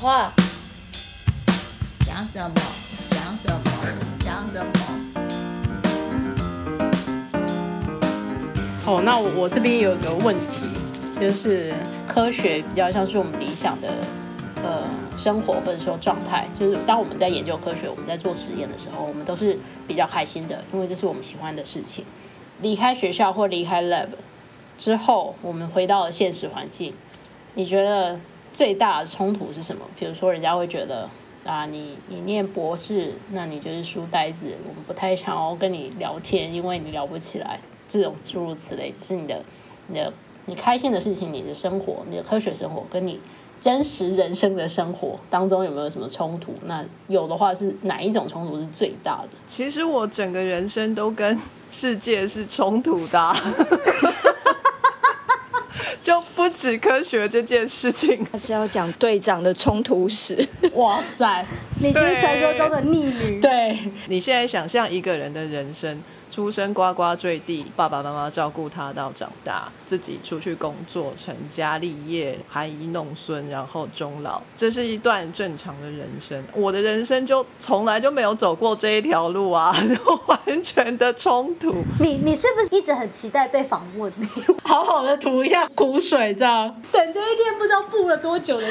话，讲什么？讲什么？讲什么？哦，那我我这边有个问题，就是科学比较像是我们理想的呃生活或者说状态，就是当我们在研究科学、我们在做实验的时候，我们都是比较开心的，因为这是我们喜欢的事情。离开学校或离开 lab 之后，我们回到了现实环境，你觉得最大的冲突是什么？比如说，人家会觉得啊，你你念博士，那你就是书呆子，我们不太想要跟你聊天，因为你聊不起来。这种诸如此类，就是你的、你的、你开心的事情，你的生活，你的科学生活，跟你真实人生的生活当中有没有什么冲突？那有的话，是哪一种冲突是最大的？其实我整个人生都跟世界是冲突的，不止科学这件事情。他是要讲队长的冲突史。哇塞，你就是传说中的逆女。对，你现在想象一个人的人生。出生呱呱坠地，爸爸妈妈照顾他到长大，自己出去工作，成家立业，含饴弄孙，然后终老，这是一段正常的人生。我的人生就从来就没有走过这一条路啊，完全的冲突。你你是不是一直很期待被访问？好好的吐一下苦水，这样等这一天不知道布了多久的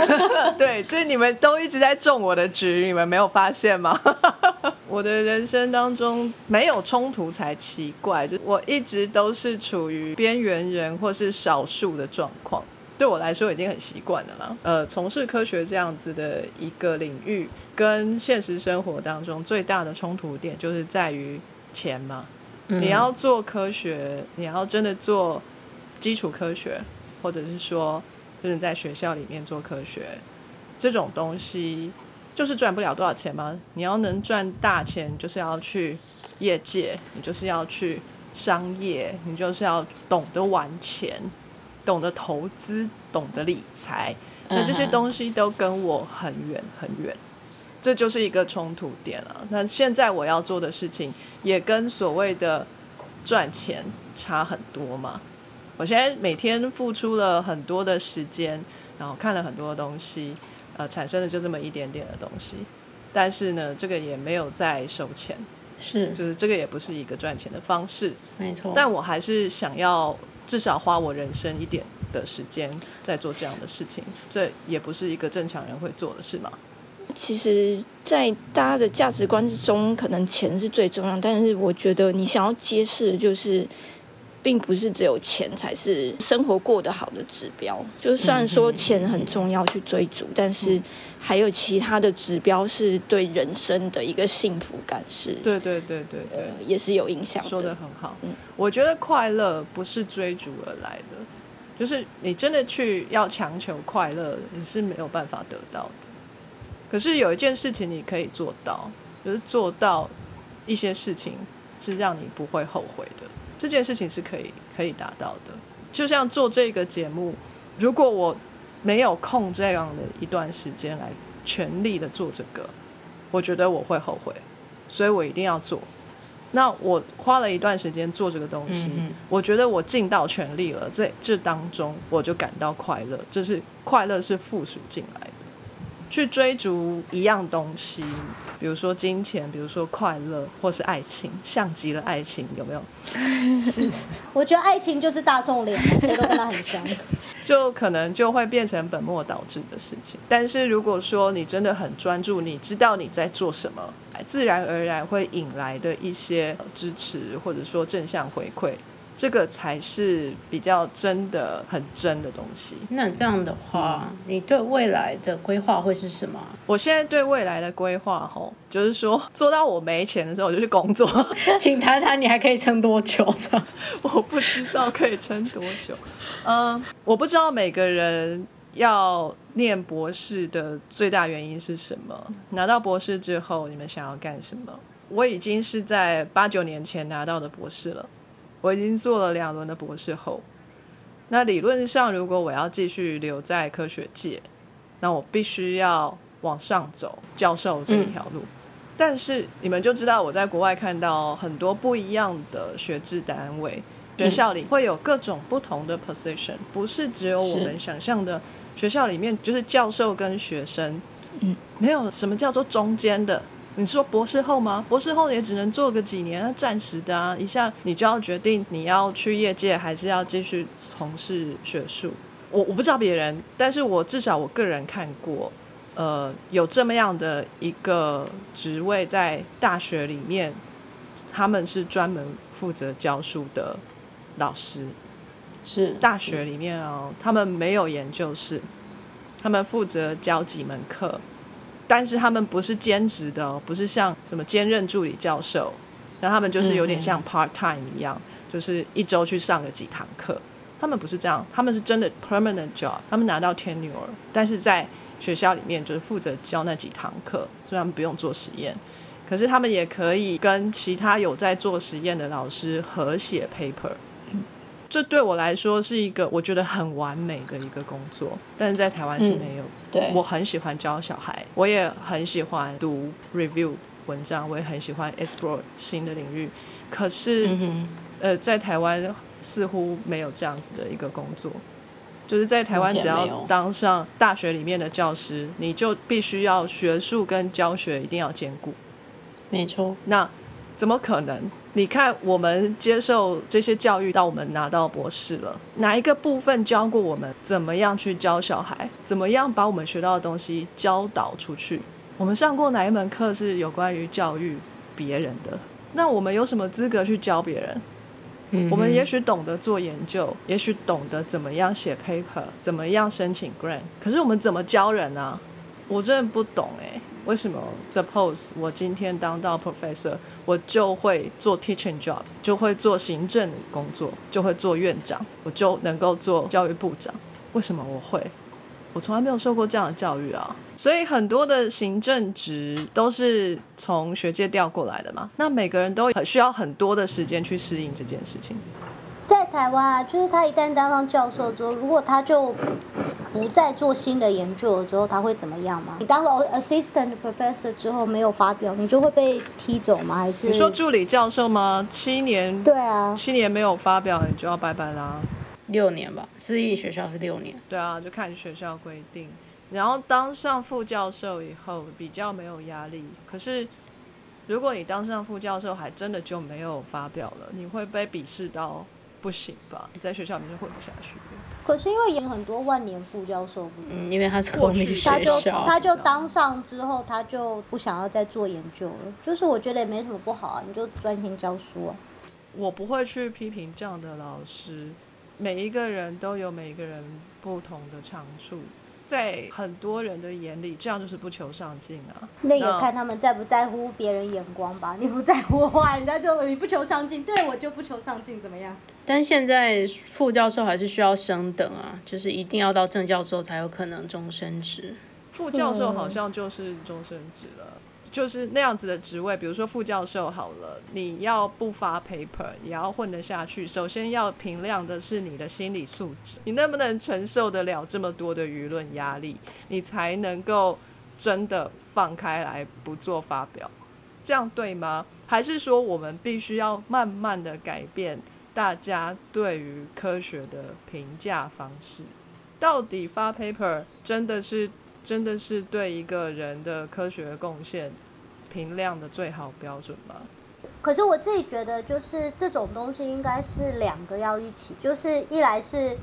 对，就是你们都一直在中我的局，你们没有发现吗？我的人生当中没有冲突才奇怪，就我一直都是处于边缘人或是少数的状况，对我来说已经很习惯了啦。呃，从事科学这样子的一个领域，跟现实生活当中最大的冲突点就是在于钱嘛。你要做科学，你要真的做基础科学，或者是说就是在学校里面做科学这种东西。就是赚不了多少钱吗？你要能赚大钱，就是要去业界，你就是要去商业，你就是要懂得玩钱，懂得投资，懂得理财。那这些东西都跟我很远很远，这就是一个冲突点了。那现在我要做的事情，也跟所谓的赚钱差很多嘛。我现在每天付出了很多的时间，然后看了很多东西。呃，产生的就这么一点点的东西，但是呢，这个也没有在收钱，是，就是这个也不是一个赚钱的方式，没错。但我还是想要至少花我人生一点的时间在做这样的事情，这也不是一个正常人会做的事嘛。其实，在大家的价值观之中，可能钱是最重要，但是我觉得你想要揭示的就是。并不是只有钱才是生活过得好的指标。就虽然说钱很重要去追逐，但是还有其他的指标是对人生的一个幸福感是。对对对对对，也是有影响。说的很好。嗯，我觉得快乐不是追逐而来的，就是你真的去要强求快乐，你是没有办法得到的。可是有一件事情你可以做到，就是做到一些事情是让你不会后悔的。这件事情是可以可以达到的，就像做这个节目，如果我没有空这样的一段时间来全力的做这个，我觉得我会后悔，所以我一定要做。那我花了一段时间做这个东西，我觉得我尽到全力了，在这当中我就感到快乐，就是快乐是附属进来。去追逐一样东西，比如说金钱，比如说快乐，或是爱情，像极了爱情，有没有？是，我觉得爱情就是大众脸，谁都跟他很像，就可能就会变成本末倒置的事情。但是如果说你真的很专注，你知道你在做什么，自然而然会引来的一些支持，或者说正向回馈。这个才是比较真的、很真的东西。那这样的话，你对未来的规划会是什么？我现在对未来的规划，吼，就是说做到我没钱的时候，我就去工作。请谈谈，你还可以撑多久？这 样我不知道可以撑多久。嗯，我不知道每个人要念博士的最大原因是什么。拿到博士之后，你们想要干什么？我已经是在八九年前拿到的博士了。我已经做了两轮的博士后，那理论上，如果我要继续留在科学界，那我必须要往上走，教授这一条路。但是你们就知道，我在国外看到很多不一样的学制单位，学校里会有各种不同的 position，不是只有我们想象的学校里面就是教授跟学生，嗯，没有什么叫做中间的。你说博士后吗？博士后也只能做个几年，那暂时的啊，一下你就要决定你要去业界还是要继续从事学术。我我不知道别人，但是我至少我个人看过，呃，有这么样的一个职位在大学里面，他们是专门负责教书的老师。是大学里面哦，他们没有研究室，他们负责教几门课，但是他们不是兼职的哦，不是像什么兼任助理教授，然后他们就是有点像 part time 一样，就是一周去上个几堂课。他们不是这样，他们是真的 permanent job，他们拿到 tenure，但是在学校里面就是负责教那几堂课，所以他们不用做实验。可是他们也可以跟其他有在做实验的老师合写 paper。这对我来说是一个我觉得很完美的一个工作，但是在台湾是没有。对我很喜欢教小孩，我也很喜欢读 review 文章，我也很喜欢 explore 新的领域。可是，嗯，呃，在台湾似乎没有这样子的一个工作，就是在台湾只要当上大学里面的教师，你就必须要学术跟教学一定要兼顾。没错，那怎么可能？你看，我们接受这些教育到我们拿到博士了，哪一个部分教过我们怎么样去教小孩，怎么样把我们学到的东西教导出去？我们上过哪一门课是有关于教育别人的？那我们有什么资格去教别人？嗯我们也许懂得做研究，也许懂得怎么样写 paper，怎么样申请 grant，可是我们怎么教人啊？我真的不懂哎、为什么？Suppose 我今天当到 professor，我就会做 teaching job，就会做行政工作，就会做院长，我就能够做教育部长。为什么我会？我从来没有受过这样的教育啊！所以很多的行政职都是从学界调过来的嘛。那每个人都很需要很多的时间去适应这件事情。在台湾啊，就是他一旦当上教授之后，如果他就不再做新的研究了之后，他会怎么样吗？你当了 assistant professor 之后没有发表，你就会被踢走吗？还是你说助理教授吗？七年，对啊，七年没有发表，你就要拜拜啦。六年吧，私立学校是六年。对啊，就看学校规定。然后当上副教授以后，比较没有压力。可是，如果你当上副教授，还真的就没有发表了，你会被鄙视到不行吧？你在学校里面就混不下去。可是因为有很多万年副教授，不嗯，因为他是公立他就学校，他就当上之后，他就不想要再做研究了。就是我觉得也没什么不好啊，你就专心教书啊。我不会去批评这样的老师，每一个人都有每一个人不同的长处，在很多人的眼里，这样就是不求上进啊。那也看他们在不在乎别人眼光吧。你不在乎的话，人家就你不求上进，对我就不求上进，怎么样？但现在副教授还是需要升等啊，就是一定要到正教授才有可能终身制。副教授好像就是终身制了，就是那样子的职位，比如说副教授好了，你要不发 paper，你要混得下去，首先要评量的是你的心理素质，你能不能承受得了这么多的舆论压力，你才能够真的放开来不做发表，这样对吗？还是说我们必须要慢慢的改变大家对于科学的评价方式？到底发 paper 真的是真的是对一个人的科学贡献评量的最好标准吧？可是我自己觉得，就是这种东西应该是两个要一起，就是一来是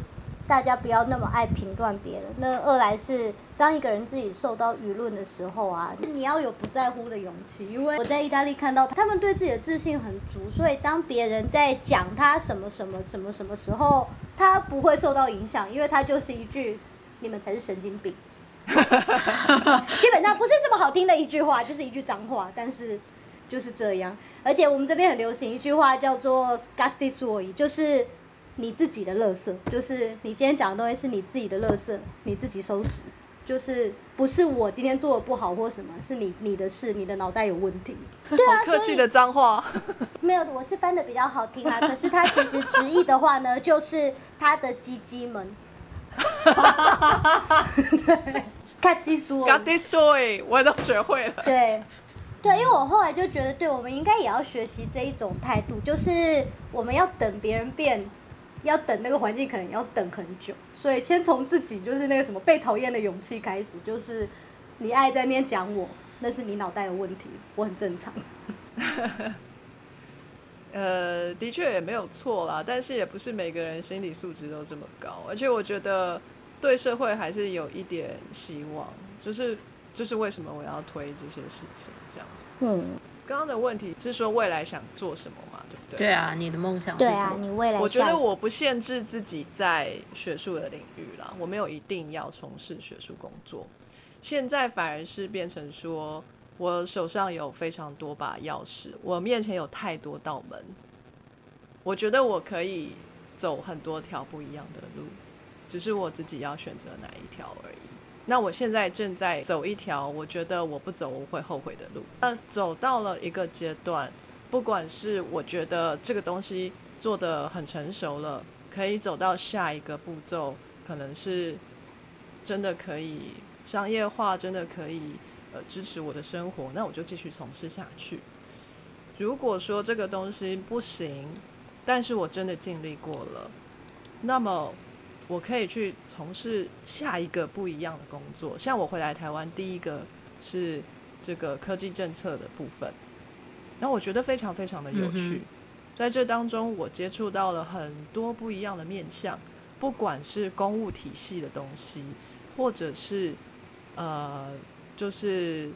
大家不要那么爱评断别人，那二来是当一个人自己受到舆论的时候啊，你要有不在乎的勇气。因为我在意大利看到他们对自己的自信很足，所以当别人在讲他什么什么什么什么时候，他不会受到影响，因为他就是一句“你们才是神经病”。基本上不是这么好听的一句话，就是一句脏话，但是就是这样。而且我们这边很流行一句话叫做 “got this way”，就是你自己的垃圾，就是你今天讲的东西是你自己的垃圾，你自己收拾，就是不是我今天做的不好或什么，是你你的事，你的脑袋有问题。对啊，客气的脏话，没有，我是翻的比较好听啊。可是它其实直译的话呢，就是他的鸡鸡们。对，看鸡书。got this joy，我都学会了。对，对，因为我后来就觉得，对我们应该也要学习这一种态度，就是我们要等别人变，要等那个环境可能要等很久，所以先从自己就是那个什么被讨厌的勇气开始，就是你爱在那边讲我，那是你脑袋有问题，我很正常。呃，的确也没有错啦，但是也不是每个人心理素质都这么高，而且我觉得对社会还是有一点希望，就是就是为什么我要推这些事情这样子。嗯，刚刚的问题是说未来想做什么嘛，对不对？对啊，你的梦想是什么？你未来我觉得我不限制自己在学术的领域啦，我没有一定要从事学术工作。现在反而是变成说，我手上有非常多把钥匙，我面前有太多道门，我觉得我可以走很多条不一样的路，只是我自己要选择哪一条而已。那我现在正在走一条我觉得我不走我会后悔的路。那走到了一个阶段，不管是我觉得这个东西做得很成熟了，可以走到下一个步骤，可能是真的可以商业化，真的可以呃支持我的生活，那我就继续从事下去。如果说这个东西不行，但是我真的尽力过了，那么我可以去从事下一个不一样的工作。像我回来台湾，第一个是这个科技政策的部分，然后我觉得非常非常的有趣。嗯在这当中，我接触到了很多不一样的面向，不管是公务体系的东西，或者是呃，就是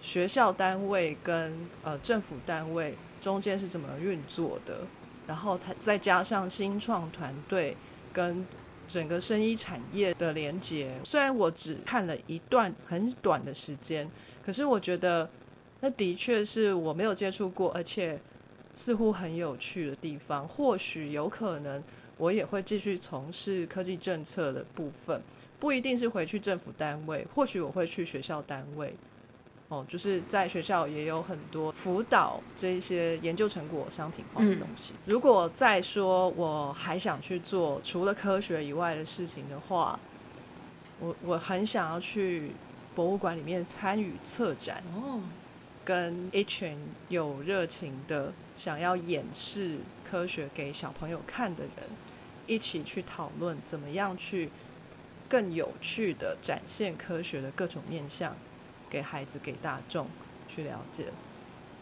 学校单位跟呃政府单位中间是怎么运作的，然后它再加上新创团队跟整个生医产业的连接。虽然我只看了一段很短的时间，可是我觉得那的确是我没有接触过，而且似乎很有趣的地方。或许有可能我也会继续从事科技政策的部分，不一定是回去政府单位，或许我会去学校单位。哦，就是在学校也有很多辅导这一些研究成果商品化的东西。如果再说我还想去做除了科学以外的事情的话，我我很想要去博物馆里面参与策展，哦，跟一群有热情的想要演示科学给小朋友看的人，一起去讨论怎么样去更有趣的展现科学的各种面向给孩子、给大众去了解。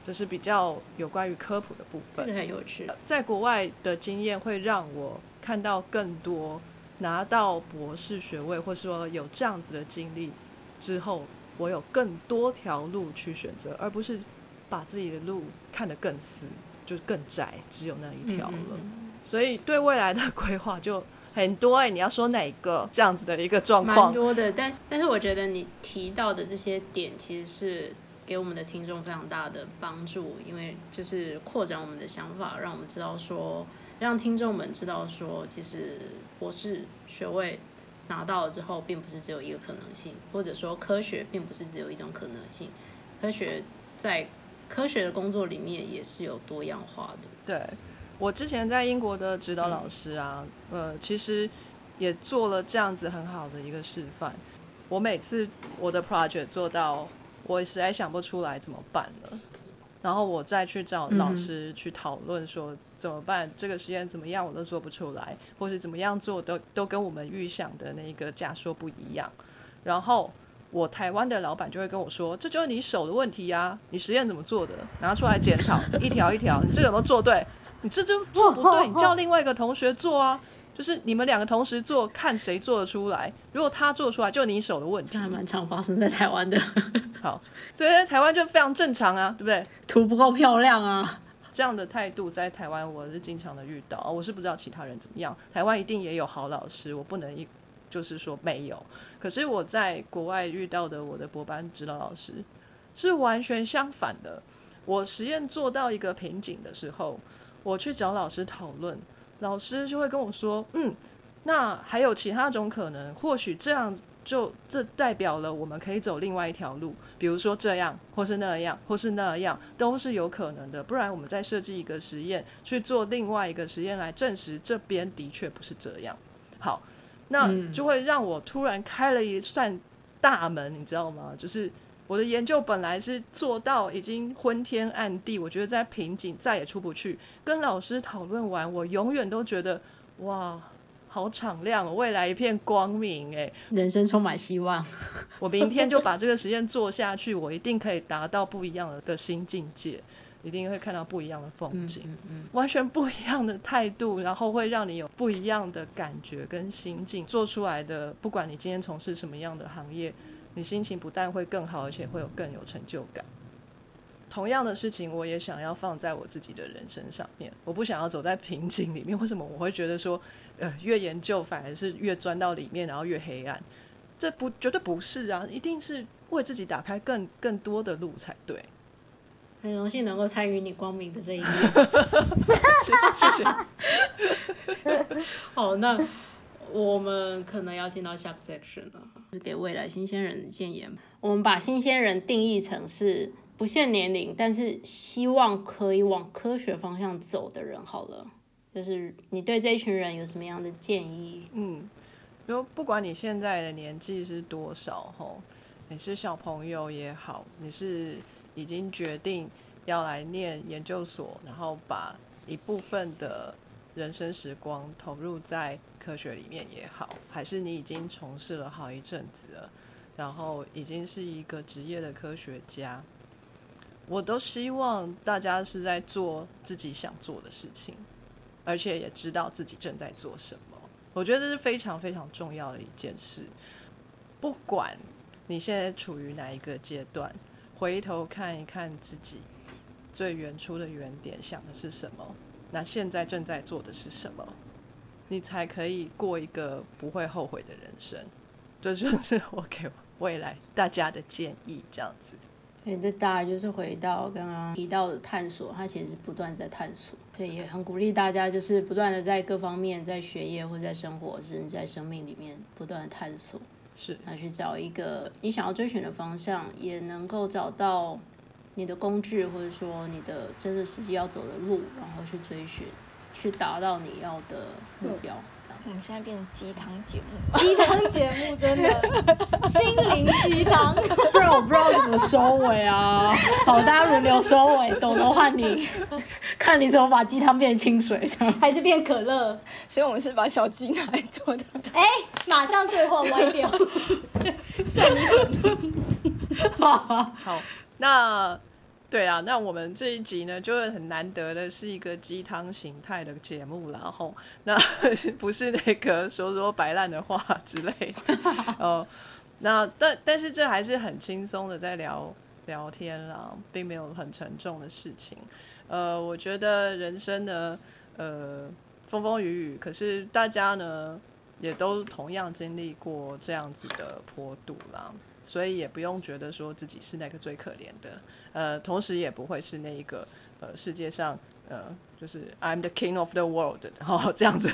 这是比较有关于科普的部分。这个很有趣。在国外的经验会让我看到更多拿到博士学位，或是说有这样子的经历之后，我有更多条路去选择，而不是把自己的路看得更死，就是更窄，只有那一条了。嗯所以对未来的规划就很多哎、你要说哪一个这样子的一个状况蛮？多的，但是但是我觉得你提到的这些点其实是给我们的听众非常大的帮助，因为就是扩展我们的想法，让我们知道说，让听众们知道说，其实博士学位拿到了之后，并不是只有一个可能性，或者说科学并不是只有一种可能性，科学在科学的工作里面也是有多样化的。对，我之前在英国的指导老师啊，呃，其实也做了这样子很好的一个示范。我每次我的 project 做到我实在想不出来怎么办了，然后我再去找老师去讨论说怎么办，这个实验怎么样我都做不出来，或是怎么样做都都跟我们预想的那个假说不一样，然后。我台湾的老板就会跟我说：“这就是你手的问题呀、你实验怎么做的，拿出来检讨，一条一条，你这个有没有做对？你这就做不对，你叫另外一个同学做啊。就是你们两个同时做，看谁做得出来。如果他做出来，就你手的问题这。还蛮常发生在台湾的，好，这在台湾就非常正常啊，对不对？图不够漂亮啊。这样的态度在台湾我是经常的遇到，我是不知道其他人怎么样。台湾一定也有好老师，我不能一就是说没有。可是我在国外遇到的我的博班指导老师是完全相反的。我实验做到一个瓶颈的时候，我去找老师讨论，老师就会跟我说：“嗯，那还有其他种可能，或许这样就这代表了我们可以走另外一条路，比如说这样，或是那样，或是那样，都是有可能的。不然我们再设计一个实验，去做另外一个实验来证实这边的确不是这样。好，那就会让我突然开了一扇大门，你知道吗？就是我的研究本来是做到已经昏天暗地，我觉得在瓶颈再也出不去。跟老师讨论完，我永远都觉得哇，好敞亮，未来一片光明哎！人生充满希望。我明天就把这个实验做下去，我一定可以达到不一样的的新境界，一定会看到不一样的风景，完全不一样的态度，然后会让你有不一样的感觉跟心境。做出来的，不管你今天从事什么样的行业。你心情不但会更好，而且会有更有成就感。同样的事情，我也想要放在我自己的人生上面。我不想要走在瓶颈里面。为什么我会觉得说，呃，越研究反而是越钻到里面，然后越黑暗？这不绝对不是啊！一定是为自己打开更更多的路才对。很荣幸能够参与你光明的这一面。谢谢。好，那。我们可能要进到下个 section 了，是给未来新鲜人的建言。我们把新鲜人定义成是不限年龄，但是希望可以往科学方向走的人。好了，就是你对这一群人有什么样的建议？嗯，就不管你现在的年纪是多少，吼，你是小朋友也好，你是已经决定要来念研究所，然后把一部分的人生时光投入在。科学里面也好，还是你已经从事了好一阵子了，然后已经是一个职业的科学家，我都希望大家是在做自己想做的事情，而且也知道自己正在做什么。我觉得这是非常非常重要的一件事。不管你现在处于哪一个阶段，回头看一看自己最原初的原点，想的是什么，那现在正在做的是什么。你才可以过一个不会后悔的人生，这就是我给未来大家的建议。这样子，对，这大概就是回到刚刚提到的探索，它其实是不断在探索，所以也很鼓励大家，就是不断的在各方面，在学业或在生活，甚至在生命里面不断的探索，是，那去找一个你想要追寻的方向，也能够找到你的工具，或者说你的真的实际要走的路，然后去追寻。去达到你要的目标。我们现在变成鸡汤节目，鸡汤节目真的 心灵鸡汤，不然我不知道怎么收尾啊。好，大家轮流收尾，懂的换你，看你怎么把鸡汤变清水，还是变可乐？所以我们是把小鸡拿来做的。哎，马上对话歪掉，算你狠。好，那。对啊，那我们这一集呢，就是很难得的是一个鸡汤形态的节目，然后那 不是那个说说白烂的话之类的，哦，那但但是这还是很轻松的在聊聊天啦，并没有很沉重的事情。呃，我觉得人生呢，呃，风风雨雨，可是大家呢也都同样经历过这样子的坡度啦。所以也不用觉得说自己是那个最可怜的，呃，同时也不会是那一个呃世界上呃就是 I'm the king of the world，然后这样子，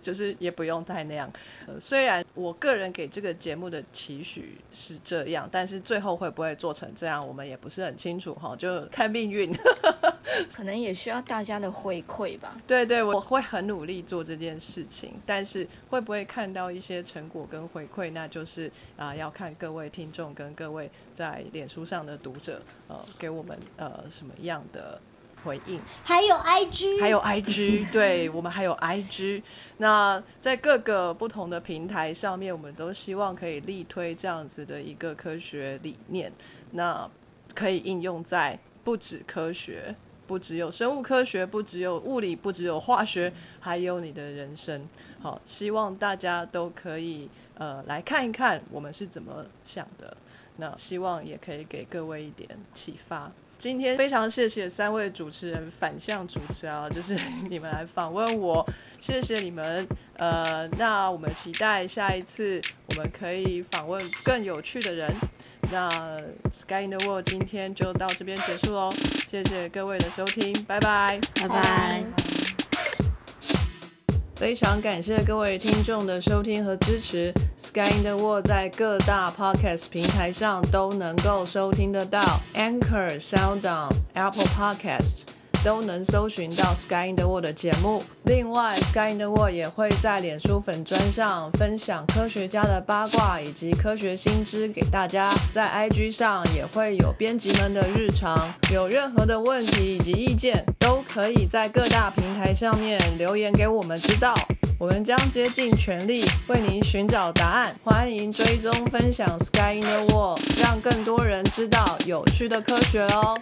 就是也不用太那样。呃，虽然我个人给这个节目的期许是这样，但是最后会不会做成这样，我们也不是很清楚哈，就看命运。可能也需要大家的回馈吧。对对，我会很努力做这件事情，但是会不会看到一些成果跟回馈，那就是啊，要看各位听众跟各位在脸书上的读者呃，给我们呃什么样的回应。还有 IG，还有 IG，对我们还有 IG。那在各个不同的平台上面，我们都希望可以力推这样子的一个科学理念，那可以应用在不止科学。不只有生物科学，不只有物理，不只有化学，还有你的人生。好，希望大家都可以呃来看一看我们是怎么想的。那希望也可以给各位一点启发。今天非常谢谢三位主持人反向主持啊，就是 你们来访问我，谢谢你们。呃，那我们期待下一次我们可以访问更有趣的人。那 Sky in the World 今天就到这边结束喽，谢谢各位的收听，拜拜，拜拜。非常感谢各位听众的收听和支持，Sky in the World 在各大 Podcast 平台上都能够收听得到，Anchor、SoundOn、Apple Podcast。都能搜寻到 Sky in the World 的节目。另外，Sky in the World 也会在脸书粉专上分享科学家的八卦以及科学新知给大家，在 IG 上也会有编辑们的日常。有任何的问题以及意见，都可以在各大平台上面留言给我们知道。我们将竭尽全力为您寻找答案。欢迎追踪分享 Sky in the World，让更多人知道有趣的科学哦。